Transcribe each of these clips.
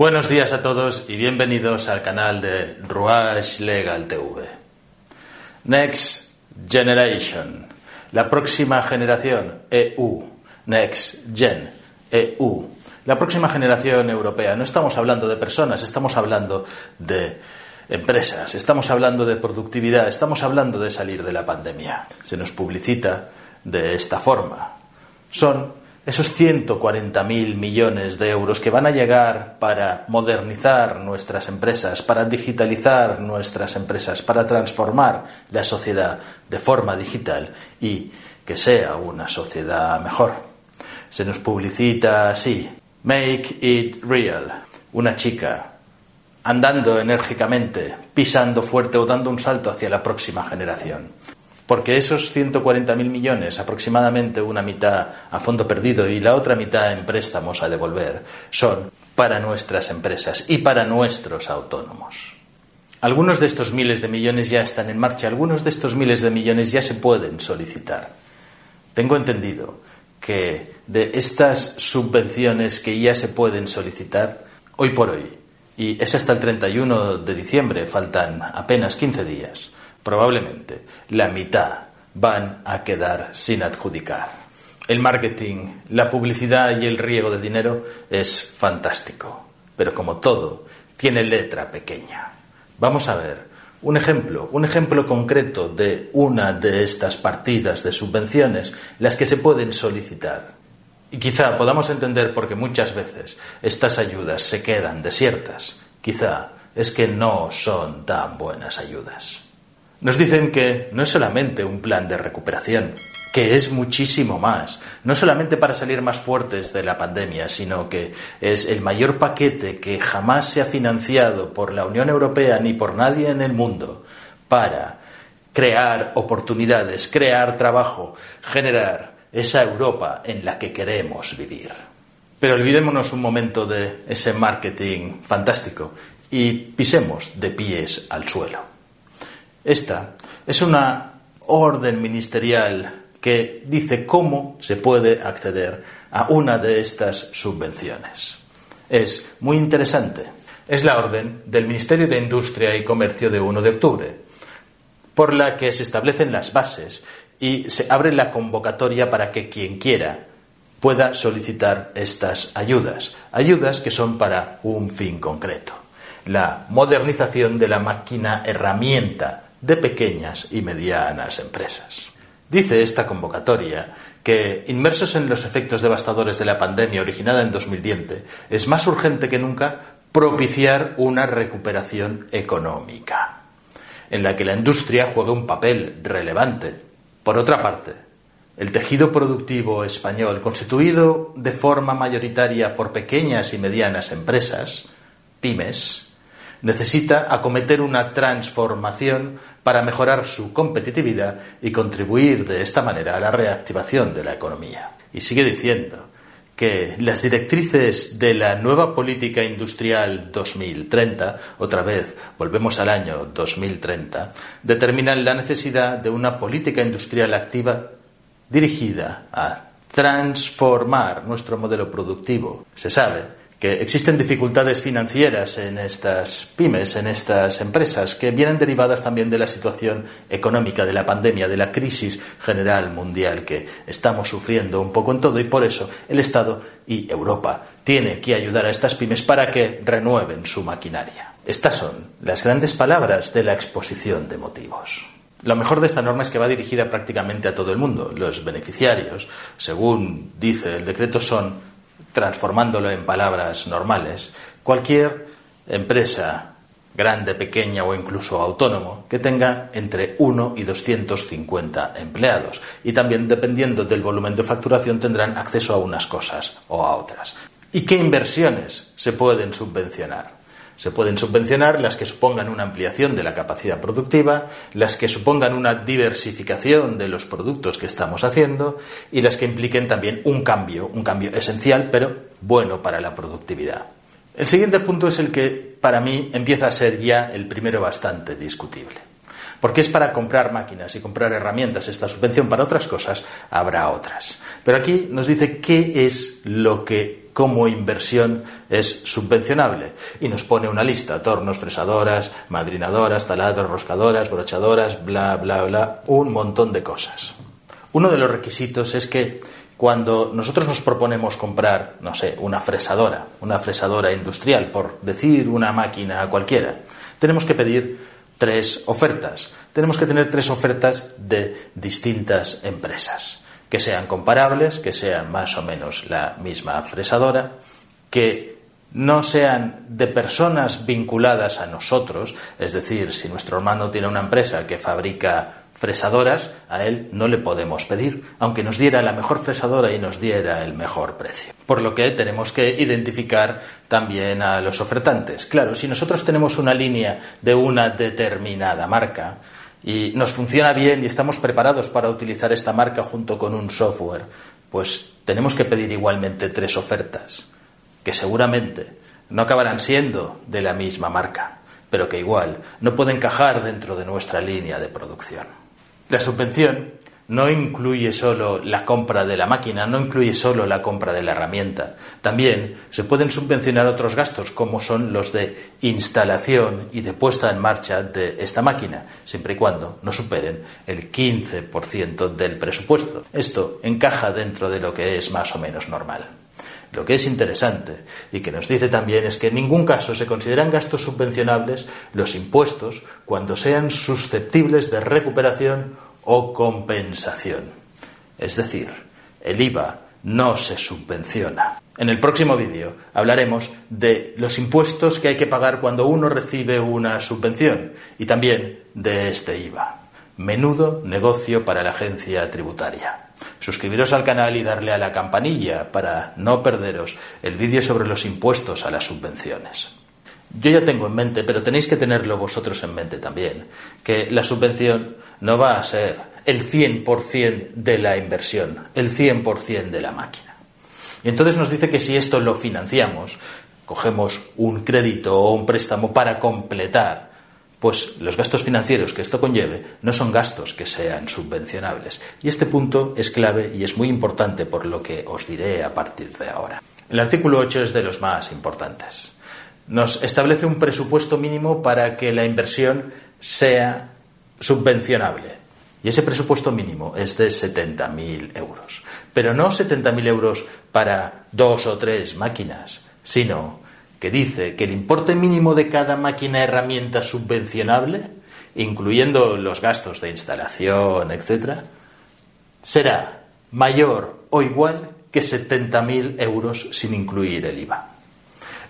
Buenos días a todos y bienvenidos al canal de Ruach Legal TV. Next Generation, la próxima generación EU, Next Gen EU, la próxima generación europea. No estamos hablando de personas, estamos hablando de empresas, estamos hablando de productividad, estamos hablando de salir de la pandemia. Se nos publicita de esta forma. Son esos 140.000 millones de euros que van a llegar para modernizar nuestras empresas, para digitalizar nuestras empresas, para transformar la sociedad de forma digital y que sea una sociedad mejor. Se nos publicita así, Make It Real, una chica andando enérgicamente, pisando fuerte o dando un salto hacia la próxima generación porque esos 140.000 millones, aproximadamente una mitad a fondo perdido y la otra mitad en préstamos a devolver, son para nuestras empresas y para nuestros autónomos. Algunos de estos miles de millones ya están en marcha, algunos de estos miles de millones ya se pueden solicitar. Tengo entendido que de estas subvenciones que ya se pueden solicitar, hoy por hoy, y es hasta el 31 de diciembre, faltan apenas 15 días, probablemente la mitad van a quedar sin adjudicar. El marketing, la publicidad y el riego de dinero es fantástico, pero como todo, tiene letra pequeña. Vamos a ver un ejemplo, un ejemplo concreto de una de estas partidas de subvenciones, las que se pueden solicitar. Y quizá podamos entender por qué muchas veces estas ayudas se quedan desiertas. Quizá es que no son tan buenas ayudas. Nos dicen que no es solamente un plan de recuperación, que es muchísimo más, no solamente para salir más fuertes de la pandemia, sino que es el mayor paquete que jamás se ha financiado por la Unión Europea ni por nadie en el mundo para crear oportunidades, crear trabajo, generar esa Europa en la que queremos vivir. Pero olvidémonos un momento de ese marketing fantástico y pisemos de pies al suelo. Esta es una orden ministerial que dice cómo se puede acceder a una de estas subvenciones. Es muy interesante. Es la orden del Ministerio de Industria y Comercio de 1 de octubre, por la que se establecen las bases y se abre la convocatoria para que quien quiera pueda solicitar estas ayudas. Ayudas que son para un fin concreto. La modernización de la máquina herramienta de pequeñas y medianas empresas. Dice esta convocatoria que, inmersos en los efectos devastadores de la pandemia originada en 2020, es más urgente que nunca propiciar una recuperación económica, en la que la industria juegue un papel relevante. Por otra parte, el tejido productivo español, constituido de forma mayoritaria por pequeñas y medianas empresas, pymes, necesita acometer una transformación para mejorar su competitividad y contribuir de esta manera a la reactivación de la economía. Y sigue diciendo que las directrices de la nueva política industrial 2030, otra vez volvemos al año 2030, determinan la necesidad de una política industrial activa dirigida a transformar nuestro modelo productivo. Se sabe que existen dificultades financieras en estas pymes, en estas empresas, que vienen derivadas también de la situación económica, de la pandemia, de la crisis general mundial que estamos sufriendo un poco en todo y por eso el Estado y Europa tiene que ayudar a estas pymes para que renueven su maquinaria. Estas son las grandes palabras de la exposición de motivos. Lo mejor de esta norma es que va dirigida prácticamente a todo el mundo. Los beneficiarios, según dice el decreto, son transformándolo en palabras normales, cualquier empresa grande, pequeña o incluso autónomo que tenga entre 1 y 250 empleados. Y también, dependiendo del volumen de facturación, tendrán acceso a unas cosas o a otras. ¿Y qué inversiones se pueden subvencionar? Se pueden subvencionar las que supongan una ampliación de la capacidad productiva, las que supongan una diversificación de los productos que estamos haciendo y las que impliquen también un cambio, un cambio esencial, pero bueno para la productividad. El siguiente punto es el que para mí empieza a ser ya el primero bastante discutible. Porque es para comprar máquinas y comprar herramientas esta subvención, para otras cosas habrá otras. Pero aquí nos dice qué es lo que como inversión es subvencionable. Y nos pone una lista, tornos, fresadoras, madrinadoras, taladros, roscadoras, brochadoras, bla, bla, bla, un montón de cosas. Uno de los requisitos es que cuando nosotros nos proponemos comprar, no sé, una fresadora, una fresadora industrial, por decir una máquina cualquiera, tenemos que pedir tres ofertas. Tenemos que tener tres ofertas de distintas empresas, que sean comparables, que sean más o menos la misma fresadora, que no sean de personas vinculadas a nosotros, es decir, si nuestro hermano tiene una empresa que fabrica fresadoras, a él no le podemos pedir, aunque nos diera la mejor fresadora y nos diera el mejor precio. Por lo que tenemos que identificar también a los ofertantes. Claro, si nosotros tenemos una línea de una determinada marca y nos funciona bien y estamos preparados para utilizar esta marca junto con un software, pues tenemos que pedir igualmente tres ofertas, que seguramente no acabarán siendo de la misma marca, pero que igual no pueden encajar dentro de nuestra línea de producción. La subvención no incluye solo la compra de la máquina, no incluye solo la compra de la herramienta. También se pueden subvencionar otros gastos, como son los de instalación y de puesta en marcha de esta máquina, siempre y cuando no superen el 15% del presupuesto. Esto encaja dentro de lo que es más o menos normal. Lo que es interesante y que nos dice también es que en ningún caso se consideran gastos subvencionables los impuestos cuando sean susceptibles de recuperación o compensación. Es decir, el IVA no se subvenciona. En el próximo vídeo hablaremos de los impuestos que hay que pagar cuando uno recibe una subvención y también de este IVA. Menudo negocio para la agencia tributaria. Suscribiros al canal y darle a la campanilla para no perderos el vídeo sobre los impuestos a las subvenciones. Yo ya tengo en mente, pero tenéis que tenerlo vosotros en mente también, que la subvención no va a ser el 100% de la inversión, el 100% de la máquina. Y entonces nos dice que si esto lo financiamos, cogemos un crédito o un préstamo para completar pues los gastos financieros que esto conlleve no son gastos que sean subvencionables. Y este punto es clave y es muy importante por lo que os diré a partir de ahora. El artículo 8 es de los más importantes. Nos establece un presupuesto mínimo para que la inversión sea subvencionable. Y ese presupuesto mínimo es de 70.000 euros. Pero no 70.000 euros para dos o tres máquinas, sino que dice que el importe mínimo de cada máquina herramienta subvencionable, incluyendo los gastos de instalación, etc., será mayor o igual que 70.000 euros sin incluir el IVA.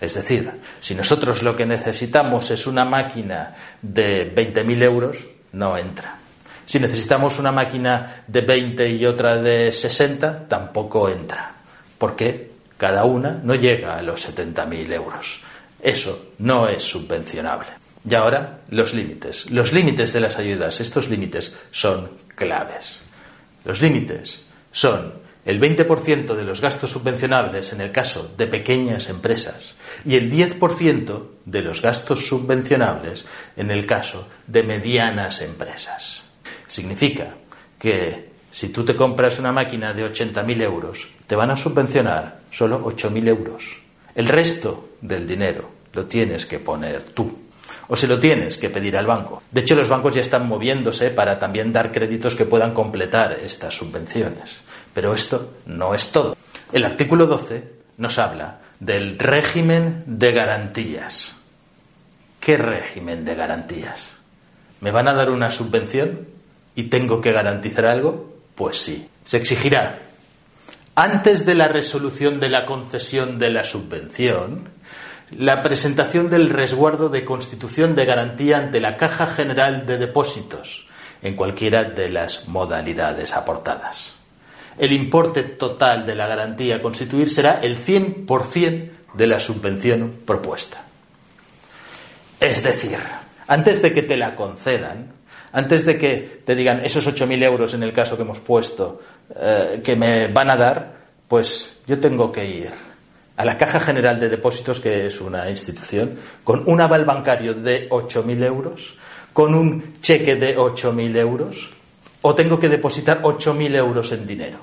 Es decir, si nosotros lo que necesitamos es una máquina de 20.000 euros, no entra. Si necesitamos una máquina de 20 y otra de 60, tampoco entra. ¿Por qué? cada una no llega a los 70.000 euros. Eso no es subvencionable. Y ahora, los límites. Los límites de las ayudas, estos límites son claves. Los límites son el 20% de los gastos subvencionables en el caso de pequeñas empresas y el 10% de los gastos subvencionables en el caso de medianas empresas. Significa que si tú te compras una máquina de 80.000 euros, te van a subvencionar solo 8.000 euros. El resto del dinero lo tienes que poner tú. O se lo tienes que pedir al banco. De hecho, los bancos ya están moviéndose para también dar créditos que puedan completar estas subvenciones. Pero esto no es todo. El artículo 12 nos habla del régimen de garantías. ¿Qué régimen de garantías? ¿Me van a dar una subvención y tengo que garantizar algo? Pues sí. Se exigirá antes de la resolución de la concesión de la subvención, la presentación del resguardo de constitución de garantía ante la Caja General de Depósitos, en cualquiera de las modalidades aportadas. El importe total de la garantía a constituir será el 100% de la subvención propuesta. Es decir, antes de que te la concedan, antes de que te digan esos 8.000 euros en el caso que hemos puesto eh, que me van a dar, pues yo tengo que ir a la Caja General de Depósitos, que es una institución, con un aval bancario de 8.000 euros, con un cheque de 8.000 euros, o tengo que depositar 8.000 euros en dinero.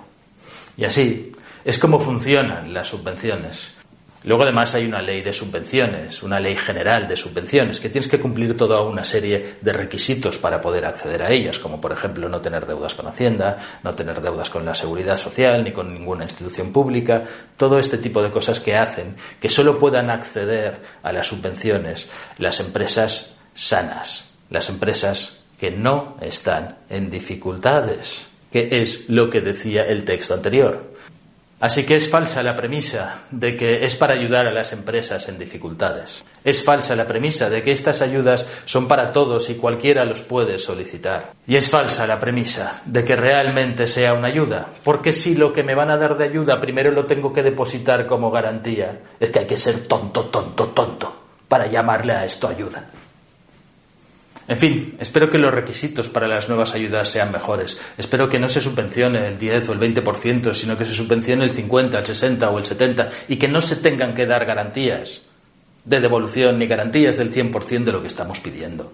Y así es como funcionan las subvenciones. Luego además hay una ley de subvenciones, una ley general de subvenciones, que tienes que cumplir toda una serie de requisitos para poder acceder a ellas, como por ejemplo no tener deudas con Hacienda, no tener deudas con la seguridad social ni con ninguna institución pública, todo este tipo de cosas que hacen que solo puedan acceder a las subvenciones las empresas sanas, las empresas que no están en dificultades, que es lo que decía el texto anterior. Así que es falsa la premisa de que es para ayudar a las empresas en dificultades. Es falsa la premisa de que estas ayudas son para todos y cualquiera los puede solicitar. Y es falsa la premisa de que realmente sea una ayuda. Porque si lo que me van a dar de ayuda primero lo tengo que depositar como garantía, es que hay que ser tonto, tonto, tonto para llamarle a esto ayuda. En fin, espero que los requisitos para las nuevas ayudas sean mejores. Espero que no se subvencione el 10 o el 20%, sino que se subvencione el 50, el 60 o el 70 y que no se tengan que dar garantías de devolución ni garantías del 100% de lo que estamos pidiendo.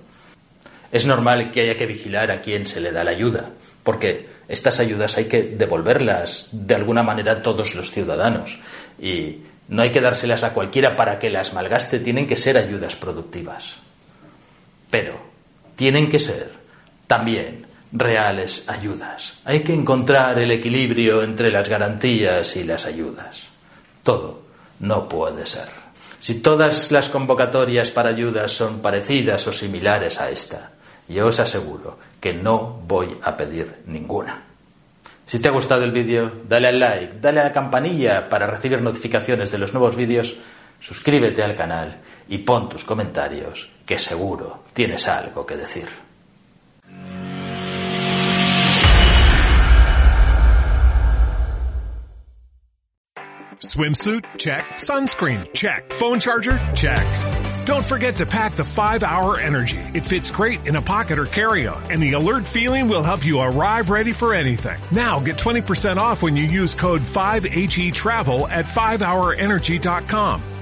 Es normal que haya que vigilar a quién se le da la ayuda, porque estas ayudas hay que devolverlas de alguna manera a todos los ciudadanos y no hay que dárselas a cualquiera para que las malgaste, tienen que ser ayudas productivas. Pero tienen que ser también reales ayudas. Hay que encontrar el equilibrio entre las garantías y las ayudas. Todo no puede ser. Si todas las convocatorias para ayudas son parecidas o similares a esta, yo os aseguro que no voy a pedir ninguna. Si te ha gustado el vídeo, dale al like, dale a la campanilla para recibir notificaciones de los nuevos vídeos, suscríbete al canal y pon tus comentarios que seguro tienes algo que decir. Swimsuit? Check. Sunscreen? Check. Phone charger? Check. Don't forget to pack the 5-Hour Energy. It fits great in a pocket or carry-on, and the alert feeling will help you arrive ready for anything. Now get 20% off when you use code 5HETRAVEL at 5hourenergy.com.